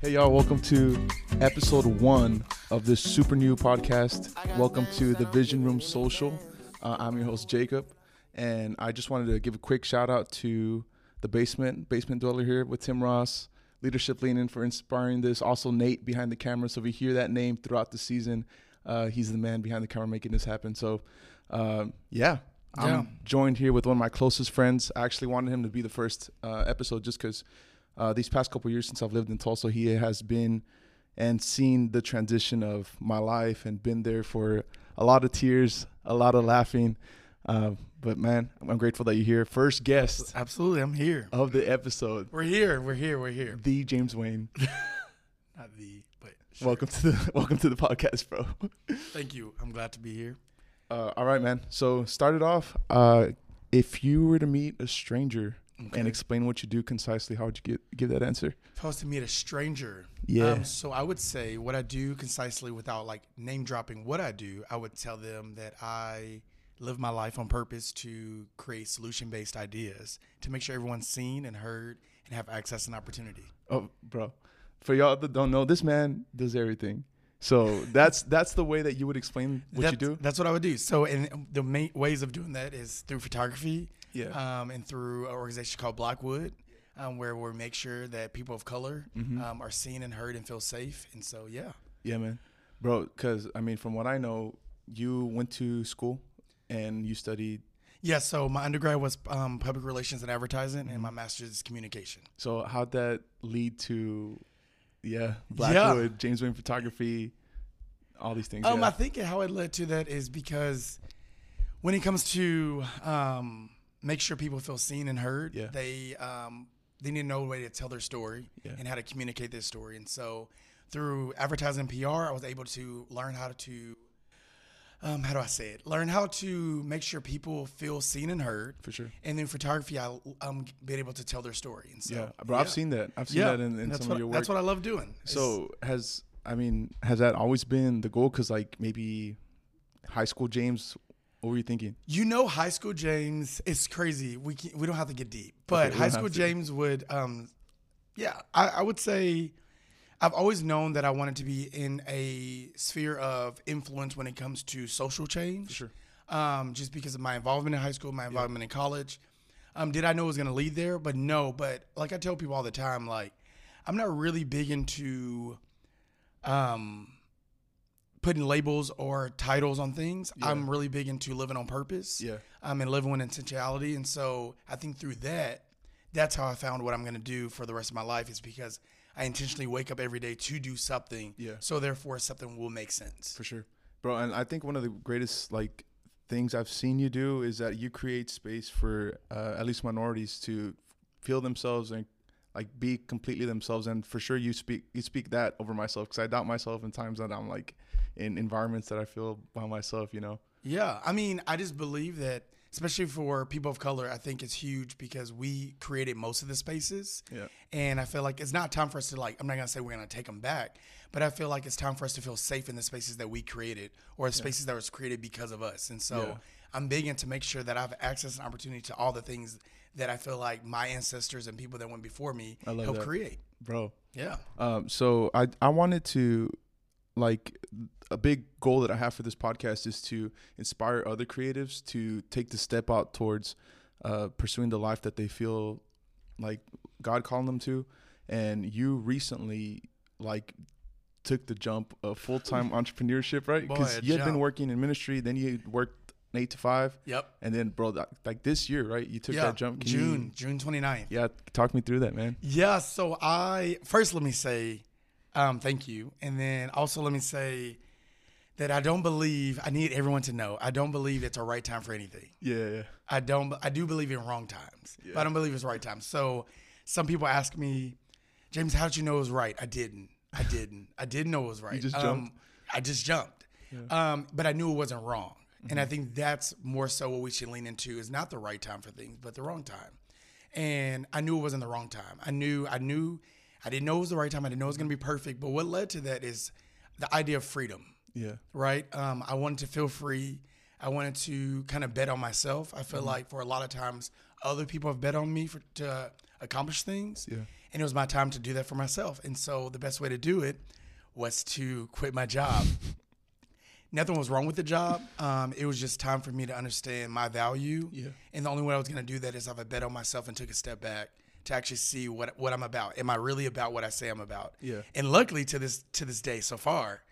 Hey, y'all, welcome to episode one of this super new podcast. Welcome to the Vision Room Social. Uh, I'm your host, Jacob, and I just wanted to give a quick shout out to the basement, basement dweller here with Tim Ross, leadership leaning for inspiring this. Also, Nate behind the camera. So, if you hear that name throughout the season, uh, he's the man behind the camera making this happen. So, um, yeah, I'm Yeah. joined here with one of my closest friends. I actually wanted him to be the first uh, episode just because uh, these past couple years since I've lived in Tulsa, he has been and seen the transition of my life and been there for a lot of tears, a lot of laughing. Uh, but man, I'm grateful that you're here. First guest Absolutely, I'm here. of the episode, We're here. We're here. We're here. the James Wayne. Not the, but sure. Welcome to the welcome to the podcast, bro. Thank you. I'm glad to be here. Uh, all right, man. So started off. Uh, if you were to meet a stranger Okay. and explain what you do concisely, how would you get, give that answer? Supposed to meet a stranger. Yeah. Um, so I would say what I do concisely without like name dropping what I do. I would tell them that I live my life on purpose to create solution based ideas to make sure everyone's seen and heard and have access and opportunity. Oh, bro. For y'all that don't know, this man does everything. So that's that's the way that you would explain what you do. That's what I would do. So, and the main ways of doing that is through photography, Yeah. um, and through an organization called Blackwood, um, where we make sure that people of color Mm-hmm. um, are seen and heard and feel safe. And so, yeah, Yeah, man. Bro, because I mean, from what I know, you went to school and you studied. yeah. So my undergrad was um, public relations and advertising, Mm-hmm. and my master's is communication. So how'd that lead to, yeah, Blackwood, James Wayne Photography, all these things? Um, yeah. I think how it led to that is because when it comes to um, make sure people feel seen and heard, Yeah. they um, they need to know a way to tell their story Yeah. and how to communicate their story. And so through advertising and PR, I was able to learn how to um, how do I say it? Learn how to make sure people feel seen and heard. For sure. And then photography, I um been able to tell their story. And so, yeah, bro, I've seen that. I've seen yeah, that in, in some what, of your work. That's what I love doing. So has I mean has that always been the goal? Because like maybe high school James, what were you thinking? You know, high school James is crazy. We can, we don't have to get deep, but Okay, high school. James would, um, yeah, I, I would say, I've always known that I wanted to be in a sphere of influence when it comes to social change. sure. Um, just because of my involvement in high school, my involvement in college. Um, did I know it was going to lead there? But no. But like I tell people all the time, like I'm not really big into, um, putting labels or titles on things. I'm really big into living on purpose Yeah. um, and living with intentionality. And so I think through that, that's how I found what I'm going to do for the rest of my life is because I intentionally wake up every day to do something. Yeah. So therefore, something will make sense. For sure, bro. And I think one of the greatest like things I've seen you do is that you create space for uh, at least minorities to feel themselves and like be completely themselves. And for sure, you speak you speak that over myself because I doubt myself in times that I'm like in environments that I feel by myself. You know. Yeah. I mean, I just believe that, especially for people of color, I think it's huge because we created most of the spaces. Yeah. And I feel like it's not time for us to like, I'm not going to say we're going to take them back, but I feel like it's time for us to feel safe in the spaces that we created or the spaces that was created because of us. And so Yeah. I'm big into make sure that I have access and opportunity to all the things that I feel like my ancestors and people that went before me helped that. create. Bro, Yeah. Um, so I I wanted to like a big goal that I have for this podcast is to inspire other creatives to take the step out towards uh, pursuing the life that they feel like God calling them to. And you recently like took the jump of full time entrepreneurship, right? Because you had been working in ministry, then you worked eight to five, Yep. and then bro, that, like this year, right? You took yeah. that jump. Can you- June, June 29th. yeah, talk me through that, man. Yeah, so I first let me say um, thank you, and then also let me say that I don't believe I need everyone to know I don't believe it's a right time for anything. Yeah, yeah. I don't. I do believe in wrong times, but I don't believe it's right time. So some people ask me, James, how did you know it was right? I didn't. I didn't. I didn't know it was right. You just Um, jumped? I just jumped. Um, but I knew it wasn't wrong. And Mm-hmm. I think that's more so what we should lean into is not the right time for things, but the wrong time. And I knew it wasn't the wrong time. I knew, I knew, I didn't know it was the right time. I didn't know it was going to be perfect. But what led to that is the idea of freedom Yeah. right? Um, I wanted to feel free. I wanted to kind of bet on myself. I Mm-hmm. feel like for a lot of times, other people have bet on me for to accomplish things. Yeah. And it was my time to do that for myself. And so the best way to do it was to quit my job. Nothing was wrong with the job. Um, it was just time for me to understand my value. Yeah. And the only way I was going to do that is if I bet on myself and took a step back to actually see what what I'm about. Am I really about what I say I'm about? Yeah. And luckily to this to this day so far,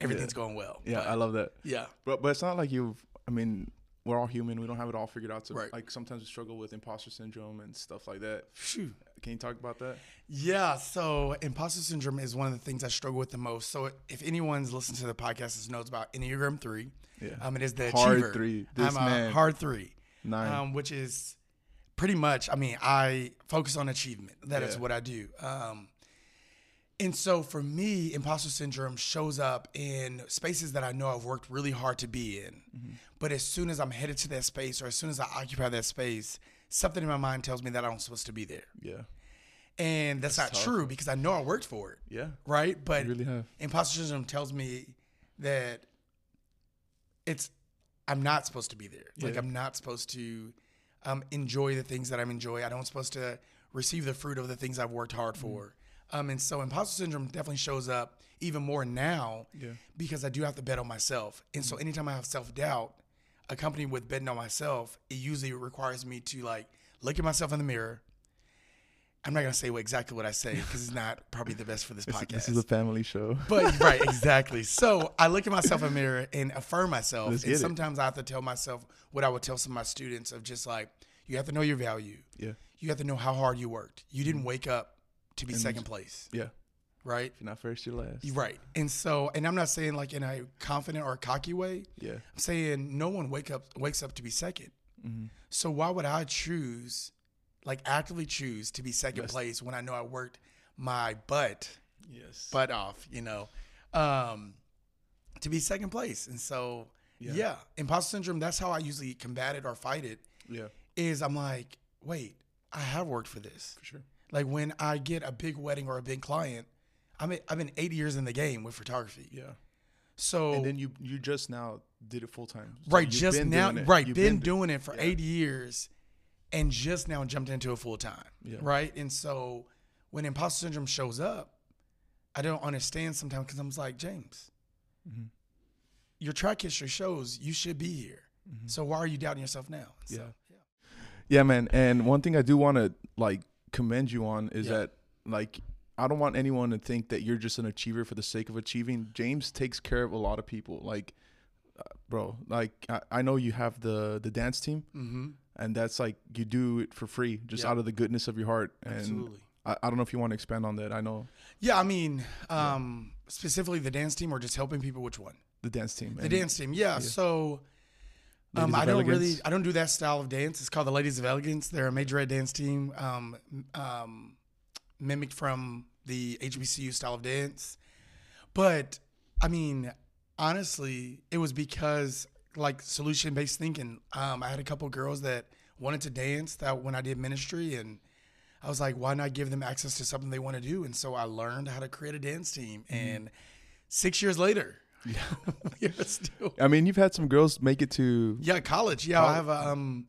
everything's going well. Yeah, But, I love that. yeah. But but it's not like you've. I mean, we're all human. We don't have it all figured out. So Right. like sometimes we struggle with imposter syndrome and stuff like that. Phew. Can you talk about that? Yeah, so imposter syndrome is one of the things I struggle with the most. So if anyone's listened to the podcast and knows about Enneagram Three, Yeah. um, it is the Hard achiever. three. This I'm a man. hard three, Nine. um, which is pretty much. I mean, I focus on achievement. That is Yeah. what I do. Um, and so for me, imposter syndrome shows up in spaces that I know I've worked really hard to be in. Mm-hmm. But as soon as I'm headed to that space, or as soon as I occupy that space, something in my mind tells me that I'm supposed to be there. yeah. And that's, not tough. true because I know I worked for it, Yeah. right? But You really have. imposter syndrome tells me that it's I'm not supposed to be there. Like Yeah. I'm not supposed to um, enjoy the things that I'm enjoy. I don't supposed to receive the fruit of the things I've worked hard for. Um, and so imposter syndrome definitely shows up even more now Yeah. because I do have to bet on myself. And so anytime I have self doubt, accompanied with betting on myself, it usually requires me to like look at myself in the mirror. I'm not gonna say what, exactly what I say because it's not probably the best for this This, podcast. this is a family show. But right, exactly. So I look at myself in the mirror and affirm myself. Let's and get it. sometimes I have to tell myself what I would tell some of my students of just like, you have to know your value. Yeah. You have to know how hard you worked. You didn't mm-hmm. wake up to be And second place, Yeah. Right? If you're not first, you're last. Right. And so, and I'm not saying like in a confident or cocky way. Yeah. I'm saying no one wake up wakes up to be 2nd Mm-hmm. So why would I choose, like actively choose to be second Yes. place when I know I worked my butt Yes. butt off, you know, um, to be second place. And so, Yeah. yeah. imposter syndrome, that's how I usually combat it or fight it yeah, is I'm like, wait, I have worked for this. for sure. Like when I get a big wedding or a big client, I'm I've been eight years in the game with photography. Yeah. So And then you you just now did it full time. So right, just now, right, You've been, do- doing it for yeah. eight years, and just now jumped into it full time. Yeah. Right, and so when imposter syndrome shows up, I don't understand sometimes because I'm just like James, Mhm. your track history shows you should be here. So why are you doubting yourself now? So, Mm-hmm. Yeah. Yeah, man. And one thing I do want to like commend you on is Yeah. that like I don't want anyone to think that you're just an achiever for the sake of achieving. James takes care of a lot of people. Like, uh, bro, like I, I know you have the the dance team, Mm-hmm. and that's like you do it for free, just Yeah. out of the goodness of your heart. And Absolutely. I, I don't know if you want to expand on that. I know Yeah, I mean, um, specifically the dance team or just helping people. Which one? the dance team. The dance team. Yeah. So. Um, I don't Elegance? really, I don't do that style of dance. It's called the Ladies of Elegance. They're a majorette dance team, um, um, mimicked from the HBCU style of dance. But I mean, honestly, it was because like solution based thinking. Um, I had a couple girls that wanted to dance that when I did ministry, and I was like, why not give them access to something they want to do? And so I learned how to create a dance team. And six years later, still I mean, you've had some girls make it to. yeah, college. Yeah, I have a, um,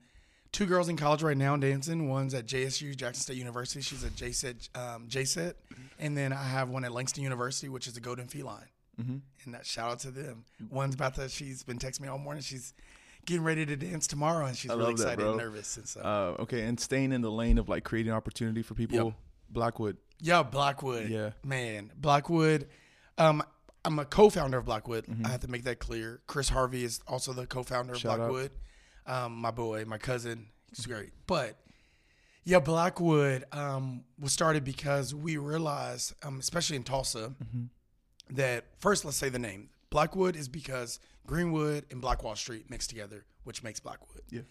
two girls in college right now dancing. One's at JSU, Jackson State University. She's at J-Sette, um, J-Sette. And then I have one at Langston University, which is the Golden Feline. Mm-hmm. And that shout out to them. One's about to, she's been texting me all morning. She's getting ready to dance tomorrow and she's I really love that, excited and nervous. And so, Uh, okay, and staying in the lane of like creating opportunity for people. Yep. Blackwood. yeah, Blackwood. Yeah. Man, Blackwood. Um, I'm a co-founder of Blackwood. Mm-hmm. I have to make that clear. Chris Harvey is also the co-founder of Blackwood. out. Um, my boy, my cousin, he's great. But yeah, Blackwood um, was started because we realized, um, especially in Tulsa, Mm-hmm. that first let's say the name. Blackwood is because Greenwood and Black Wall Street mixed together, which makes Blackwood. Yeah.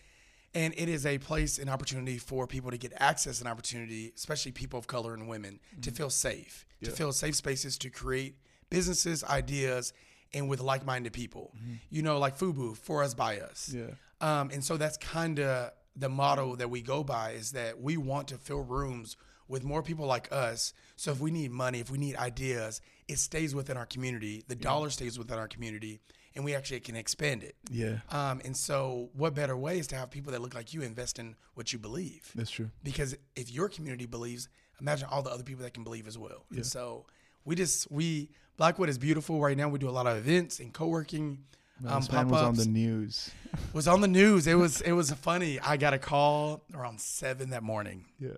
And it is a place and opportunity for people to get access and opportunity, especially people of color and women, to feel safe, to Mm-hmm. Feel safe spaces to create businesses, ideas, and with like minded people. Mm-hmm. You know, like FUBU, for us, by us. Yeah. Um, and so that's kind of the motto that we go by is that we want to fill rooms with more people like us. So if we need money, if we need ideas, it stays within our community. The dollar stays within our community, and we actually can expand it. Yeah, Um, and so, what better way is to have people that look like you invest in what you believe? that's true. Because if your community believes, imagine all the other people that can believe as well. Yeah. And so, we just we Blackwood is beautiful right now. We do a lot of events and co-working. Um, this man was on the news. was on the news. It was it was funny. I got a call around seven that morning. Yeah.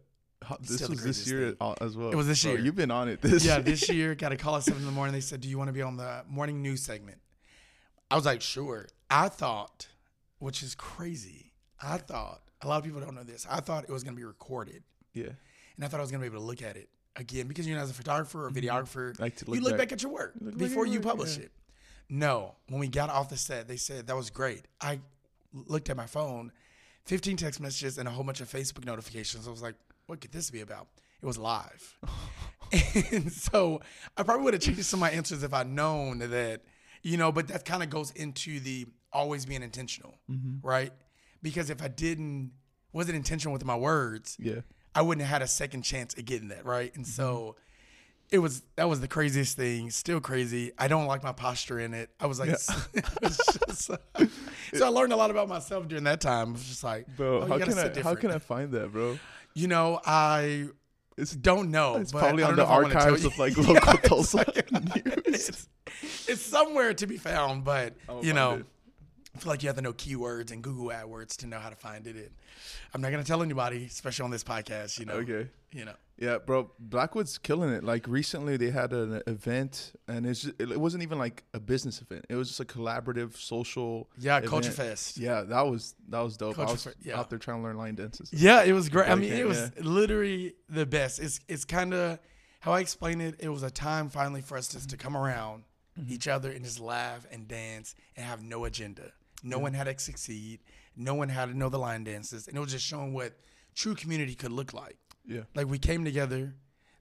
This Still was this year thing. as well. It was this Bro, year. You've been on it this Yeah, year. this year got a call at seven in the morning. They said, "Do you want to be on the morning news segment?" I was like, "Sure." I thought, which is crazy. I thought a lot of people don't know this. I thought it was going to be recorded, yeah. and I thought I was going to be able to look at it again because you know, as a photographer or videographer, Like to you look look back. back, at your work Look before you publish yeah. it. No, when we got off the set, they said that was great. I looked at my phone, 15 text messages and a whole bunch of Facebook notifications. I was like, what could this be about? It was live. and so I probably would have changed some of my answers if I'd known that, you know, but that kind of goes into the always being intentional, Mm-hmm. right? Because if I didn't, wasn't intentional with my words, Yeah. I wouldn't have had a second chance at getting that right. Mm-hmm. And so it was that was the craziest thing. Still crazy. I don't like my posture in it. I was like, it was just- so I learned a lot about myself during that time. It was just like, Bro, oh, how can I sit how can I find that, bro? You know, I It's don't know. it's but probably on the know if I wanna tell archives of like local Tulsa news. it's, it's somewhere to be found, but you know, it. I feel like you have to know keywords and Google AdWords to know how to find it. And I'm not gonna tell anybody, especially on this podcast. You know, Okay. you know. Yeah, bro, Blackwood's killing it. Like recently, they had an event, and it's just, it wasn't even like a business event. It was just a collaborative social. Yeah, Culture. Fest. Yeah, that was that was dope. I Culture was Fe- yeah. out there trying to learn line dances. Yeah, it was great. I mean, it, it was yeah. literally the best. It's it's kind of how I explain it. It was a time finally for us just to come around Mm-hmm. each other and just laugh and dance and have no agenda. No one had to succeed. No one had to know the line dances, and it was just showing what true community could look like. Yeah, Like we came together,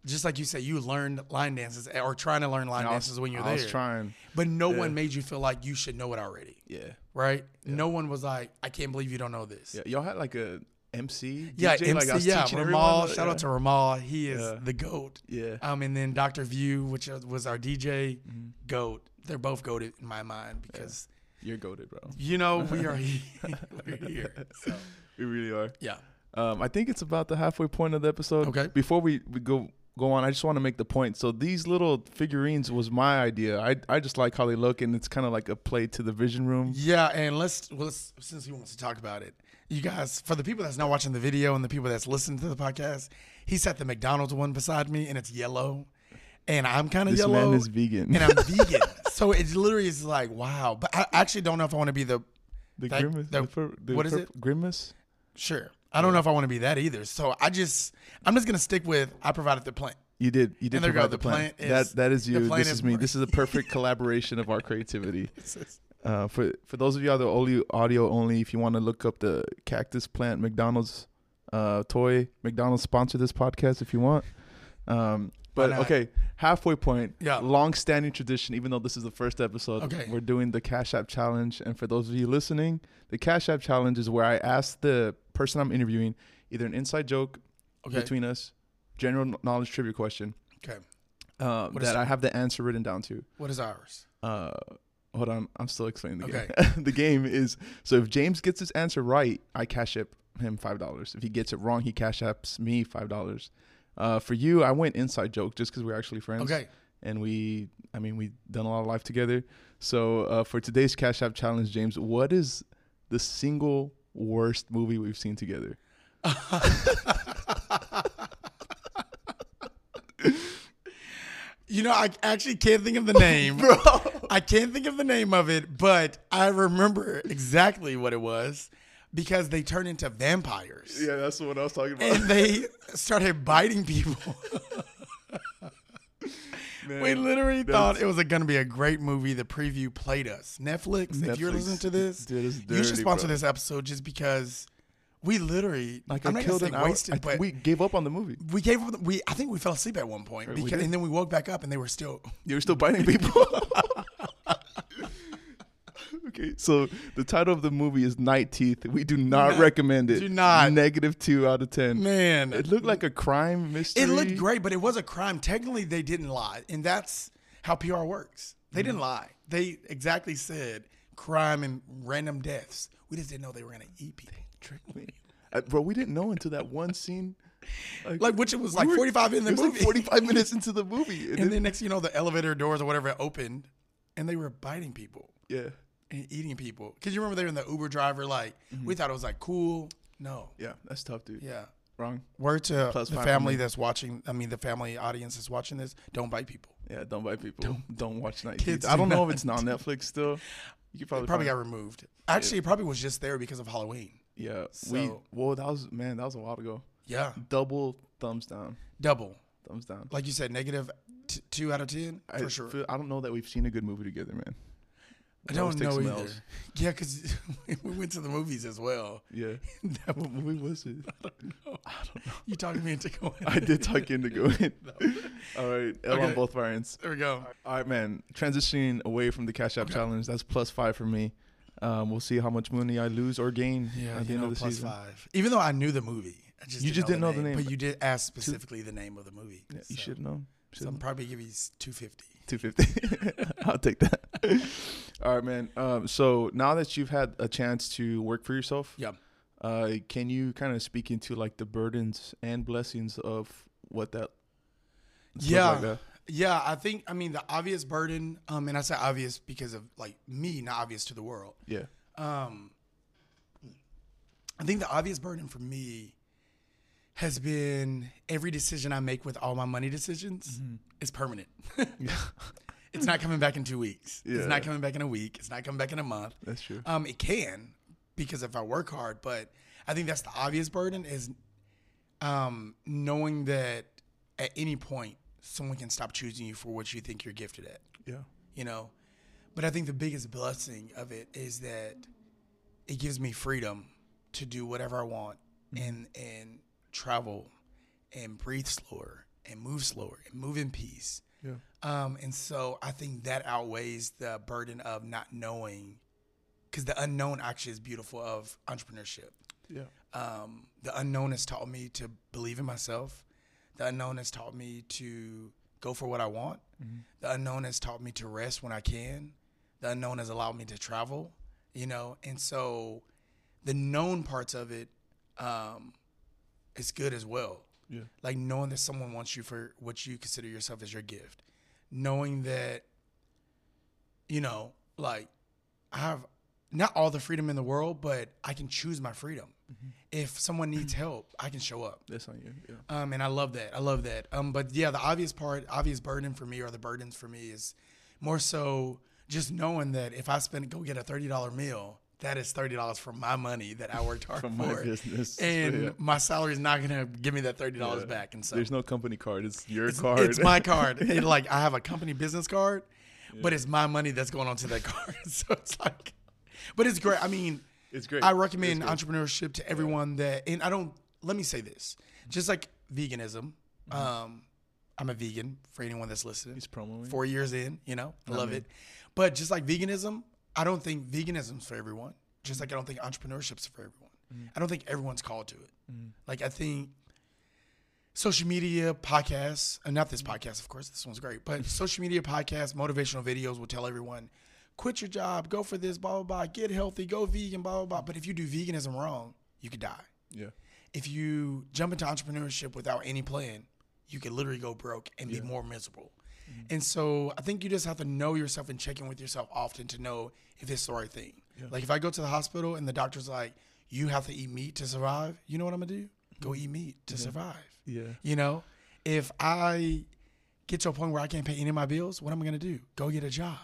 just like you said, you learned line dances or trying to learn line was- dances when you're I there. I was trying. but no Yeah. one made you feel like you should know it already, Yeah, right? No one was like, "I can't believe you don't know this." yeah. Y'all had like a MC. Yeah, DJ, like, I MC, was yeah, teaching Ramal. Shout yeah. out to Ramal. He is Yeah. the goat. Yeah, Um, and then Dr. View, which was our DJ, Mm-hmm. goat. They're both goated in my mind because you're goaded, bro. you know we are he- we're here. So We really are. yeah, Um, I think it's about the halfway point of the episode. Okay. Before we, we go go on, I just want to make the point. So these little figurines was my idea. I I just like how they look, and it's kind of like a play to the vision room. yeah. And let's well, let's, since he wants to talk about it, you guys, for the people that's not watching the video and the people that's listening to the podcast, he set the McDonald's one beside me, and it's yellow, and I'm kind of yellow. This man is vegan. and I'm vegan, so it literally is like wow. But I actually don't know if I want to be the the that- grimace. the- the the what is it? Grimace. Sure. I don't know if I want to be that either. So I just, I'm just gonna stick with I provided the plant. You did. You did And there provide go, the, the plan. plant is- that that is you. This is is me. This is a perfect collaboration of our creativity. Uh, for for those of you out there only audio only, if you want to look up the cactus plant McDonald's uh, toy, McDonald's sponsor this podcast if you want. Um, but okay, halfway point. Yeah. Long standing tradition. Even though this is the first episode, Okay. we're doing the Cash App challenge. And for those of you listening, the Cash App challenge is where I ask the person I'm interviewing either an inside joke Okay. between us, general knowledge trivia question Okay. uh, What is that? I have the answer written down to. What is ours? Uh, hold on, I'm still explaining the Okay. game. the game is so if James gets his answer right, I cash up him five dollars. If he gets it wrong, he cash apps me five dollars. Uh, for you, I went inside joke just because we're actually friends. Okay. And we, I mean, we've done a lot of life together. So uh, for today's cash app challenge, James, what is the single worst movie we've seen together? You know, I actually can't think of the name. Bro. I can't think of the name of it, but I remember exactly what it was because they turned into vampires. Yeah, that's what I was talking about. And they started biting people. Man, we literally thought it was going to be a great movie. The preview played us. Netflix, if you're listening to this, it's you should sponsor bro. this episode just because we literally, Like I'm I not killed going an to hour. wasted, but we gave up on the movie. we gave them, we, I think we fell asleep at one point because, and then we woke back up and they were still, You were still biting people. okay, so the title of the movie is Night Teeth. We do not No, recommend it. do not. Negative two out of ten. Man, It looked like a crime mystery. It looked great, but it was a crime. Technically, they didn't lie, and that's how PR works. They didn't mm-hmm. lie. They exactly said crime and random deaths. We just didn't know they were gonna eat people. Tricked me. Bro, we didn't know until that one scene. Like which it was we like were- 45 in the movie. like 45 minutes into the movie. And, and then, then next, you know, the elevator doors or whatever opened, and they were biting people yeah, and eating people. Cause you remember they were in the Uber driver. Like mm-hmm. we thought it was like cool. No. yeah, that's tough, dude. Yeah. Wrong. Word to Plus the family that's watching. I mean, the family audience that's watching this. Don't bite people. Yeah, don't bite people. Don't, don't watch Night Kids. I do don't know if it's on Netflix still. You could probably, It probably find- got removed. Actually, it probably was just there because of Halloween. Yeah, we. So- Well, that was man. That was a while ago. Yeah. Double thumbs down. Double. Thumbs down. Like you said, negative t- two out of ten I for sure. feel- I don't know that we've seen a good movie together, man. I don't know either. Ls. Yeah, because we went to the movies as well. Yeah. That what movie was it? I don't know. I don't know. You talked me into going. I did talk into going. All right, L on Okay. both variants. There we go. All right, man. Transitioning away from the Cash App challenge, that's plus five for me. Um, we'll see how much money I lose or gain Yeah, at the end know, of the plus season. five. Even though I knew the movie, I just You just didn't know the name. But you did ask specifically the name of the movie. Yeah, you should know. So I'm probably give you two fifty. Two fifty. I'll take that. All right, man. Um, so now that you've had a chance to work for yourself, Yeah. uh, can you kind of speak into like the burdens and blessings of what that? Yeah. like that? Yeah, I think I mean the obvious burden, um, and I say obvious because of like me, not obvious to the world. yeah, Um, I think the obvious burden for me has been every decision I make with all my money decisions Mm-hmm. is permanent. it's not coming back in two weeks. Yeah. It's not coming back in a week. It's not coming back in a month. that's true. Um, it can because if I work hard, but I think that's the obvious burden is um, knowing that at any point someone can stop choosing you for what you think you're gifted at Yeah, you know. But I think the biggest blessing of it is that it gives me freedom to do whatever I want and and travel and breathe slower and move slower and move in peace. Yeah, Um, and so I think that outweighs the burden of not knowing, because the unknown actually is beautiful of entrepreneurship. yeah, Um, the unknown has taught me to believe in myself. The unknown has taught me to go for what I want. The unknown has taught me to rest when I can. The unknown has allowed me to travel, you know, and so the known parts of it um, is good as well. Yeah, Like knowing that someone wants you for what you consider yourself as your gift, knowing that, you know, like I have not all the freedom in the world, but I can choose my freedom. If someone needs help, I can show up. that's on you. Yeah, Um, and I love that. I love that. Um, but yeah, the obvious part, obvious burden for me, or the burdens for me, is more so just knowing that if I spend go get a thirty dollar meal, that is thirty dollars from my money that I worked hard From for, my business. and Yeah. my salary is not gonna give me that thirty dollars Yeah. back. And so There's no company card. It's your it's, card. it's my card. It, like I have a company business card, but it's my money that's going onto that card. so it's like, but it's great. I mean, It's great. I recommend good. entrepreneurship to everyone that, and I don't. Let me say this, just like veganism. Mm-hmm. Um, I'm a vegan for anyone that's listening. He's promoing. Four years in, you know, I love mean- it. But just like veganism, I don't think veganism's for everyone. Just mm. like I don't think entrepreneurship's for everyone. Mm-hmm. I don't think everyone's called to it. Mm. Like I think social media podcasts, and not this mm. podcast, of course, this one's great, but social media podcasts, motivational videos will tell everyone, quit your job, go for this, blah, blah, blah, get healthy, go vegan, blah, blah, blah. But if you do veganism wrong, you could die. yeah, If you jump into entrepreneurship without any plan, you could literally go broke and be more miserable. Mm-hmm. And so I think you just have to know yourself and check in with yourself often to know if it's the right thing. Like if I go to the hospital and the doctor's like, you have to eat meat to survive, you know what I'm gonna do? Go mm-hmm. eat meat to survive. yeah, You know, if I get to a point where I can't pay any of my bills, what am I gonna do? Go get a job.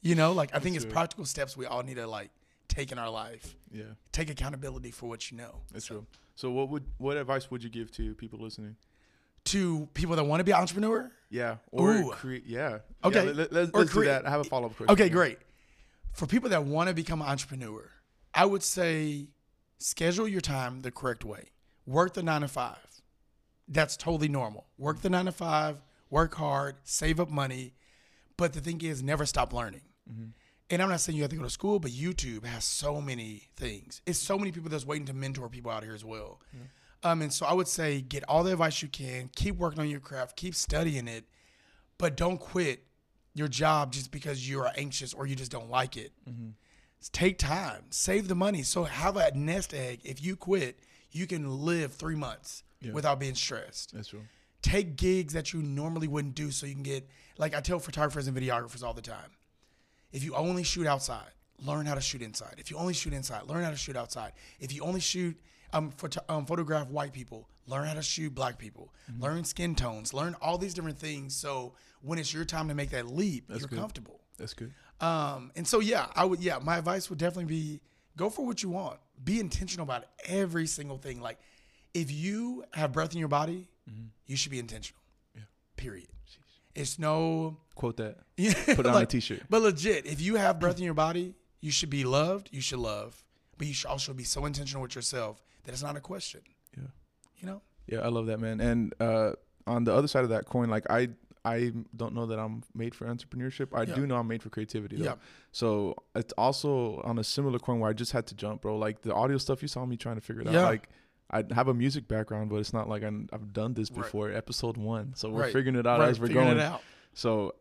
You know, like I think it's practical steps we all need to like take in our life. yeah. Take accountability for what you know. That's true. So, what would what advice would you give to people listening? To people that want to be an entrepreneur, Yeah, or create. Yeah. Okay. Yeah, let, us Or do that. I have a follow up question. Okay, great. For people that want to become an entrepreneur, I would say schedule your time the correct way. Work the nine to five. That's totally normal. Work the nine to five, work hard, save up money. But the thing is, never stop learning. Mm-hmm. and I'm not saying you have to go to school, but YouTube has so many things. It's so many people that's waiting to mentor people out here as well. Um, and so I would say get all the advice you can, keep working on your craft, keep studying it, but don't quit your job just because you are anxious or you just don't like it. Take time, save the money. So have a nest egg. If you quit, you can live three months Yeah. without being stressed That's true. take gigs that you normally wouldn't do so you can get like I tell photographers and videographers all the time. If you only shoot outside, learn how to shoot inside. If you only shoot inside, learn how to shoot outside. If you only shoot um, photo- um photograph white people, learn how to shoot black people. Learn skin tones, learn all these different things so when it's your time to make that leap, you're good. comfortable. That's good. Um, and so yeah, I would yeah, my advice would definitely be go for what you want. Be intentional about every single thing. Like if you have breath in your body, you should be intentional. Yeah. Period. It's no Quote that. yeah, Put on a like- t-shirt. But legit, if you have breath in your body, you should be loved, you should love. But you should also be so intentional with yourself that it's not a question. Yeah. You know? Yeah, I love that, man. And uh, on the other side of that coin, like I, I don't know that I'm made for entrepreneurship. I Yeah. do know I'm made for creativity. Though. Yeah. So it's also on a similar coin where I just had to jump, bro. Like the audio stuff, you saw me trying to figure it Yeah. out. Like I have a music background, but it's not like I'm, I've done this Right. before. Episode one, so we're Right. figuring it out Right, as we're figuring going. it out. So,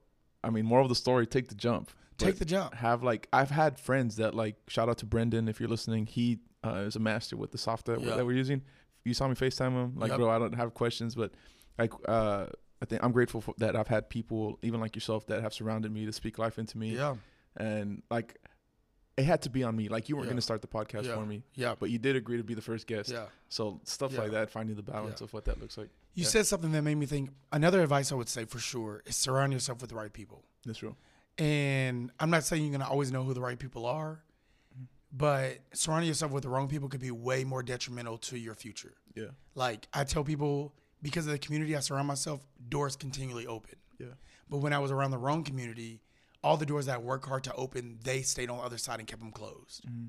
I mean, moral of the story: take the jump. Take the jump. have like I've had friends that like shout out to Brendan if you're listening. He uh, is a master with the software Yeah. that we're using. You saw me FaceTime him, like Yep. bro. I don't have questions, but like uh, I think I'm grateful for that. I've had people, even like yourself, that have surrounded me to speak life into me, Yeah. and like it had to be on me. Like you weren't Yeah. gonna start the podcast Yeah. for me, Yeah. but you did agree to be the first guest. Yeah. So stuff Yeah. like that, finding the balance Yeah. of what that looks like. You Yeah. said something that made me think. Another advice I would say for sure is surround yourself with the right people. That's true. And I'm not saying you're gonna always know who the right people are, but surrounding yourself with the wrong people could be way more detrimental to your future. Yeah. Like I tell people, because of the community I surround myself, doors continually open. Yeah. But when I was around the wrong community, all the doors that I work hard to open, they stayed on the other side and kept them closed. Mm-hmm.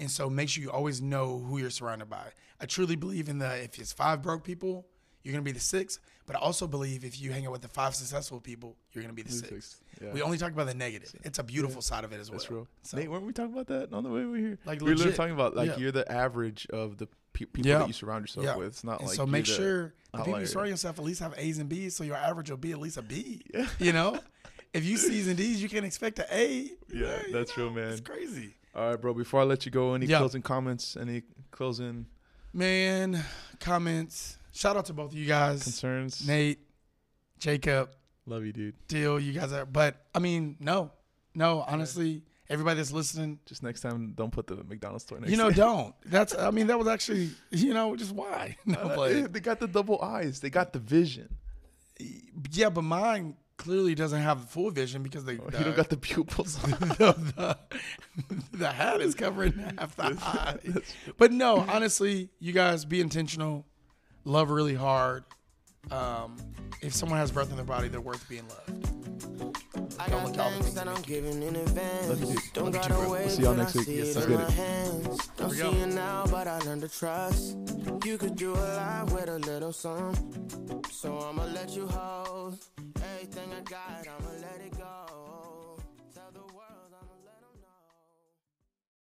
And so make sure you always know who you're surrounded by. I truly believe in the if it's five broke people, you're gonna be the sixth. But I also believe if you hang out with the five successful people, you're gonna be the The sixth. sixth, yeah. We only talk about the negative. It's a beautiful side of it as well. That's real. So, Nate, weren't we talking about that on the way over here? Like, we were literally talking about like Yeah. you're the average of the pe- people Yeah. that you surround yourself Yeah. with. It's not and like so make the sure the people you surround yourself at least have A's and B's, so your average will be at least a B. Yeah. You know, if you C's and D's, you can expect an A. Yeah, that's real, man. It's crazy, All right, bro. Before I let you go, any Yeah. closing comments? Any closing man. Comments. Shout out to both of you guys, concerns? Nate, Jacob, Love you, dude. Deal. You guys are, but I mean, no, no. Honestly, everybody that's listening, Just next time, don't put the McDonald's store next. you know, to don't. That's. I mean, that was actually, you know, just why? No, Uh, but they got the double eyes. They got the vision. yeah, but mine clearly doesn't have full vision because they. Oh, you don't got the pupils. the, the, the hat is covering half the eye. But no, honestly, you guys be intentional. Love really hard. Um, if someone has breath in their body, they're worth being loved. I Don't got look all the things things that I'm giving in advance. Love you. Don't gotta too, wait We'll see y'all next week. Yes, it let's in get my it. Don't see go. it now, but I learned to trust. You could do a lot with a little sum. So I'ma let you hold everything I got. I'ma let it go.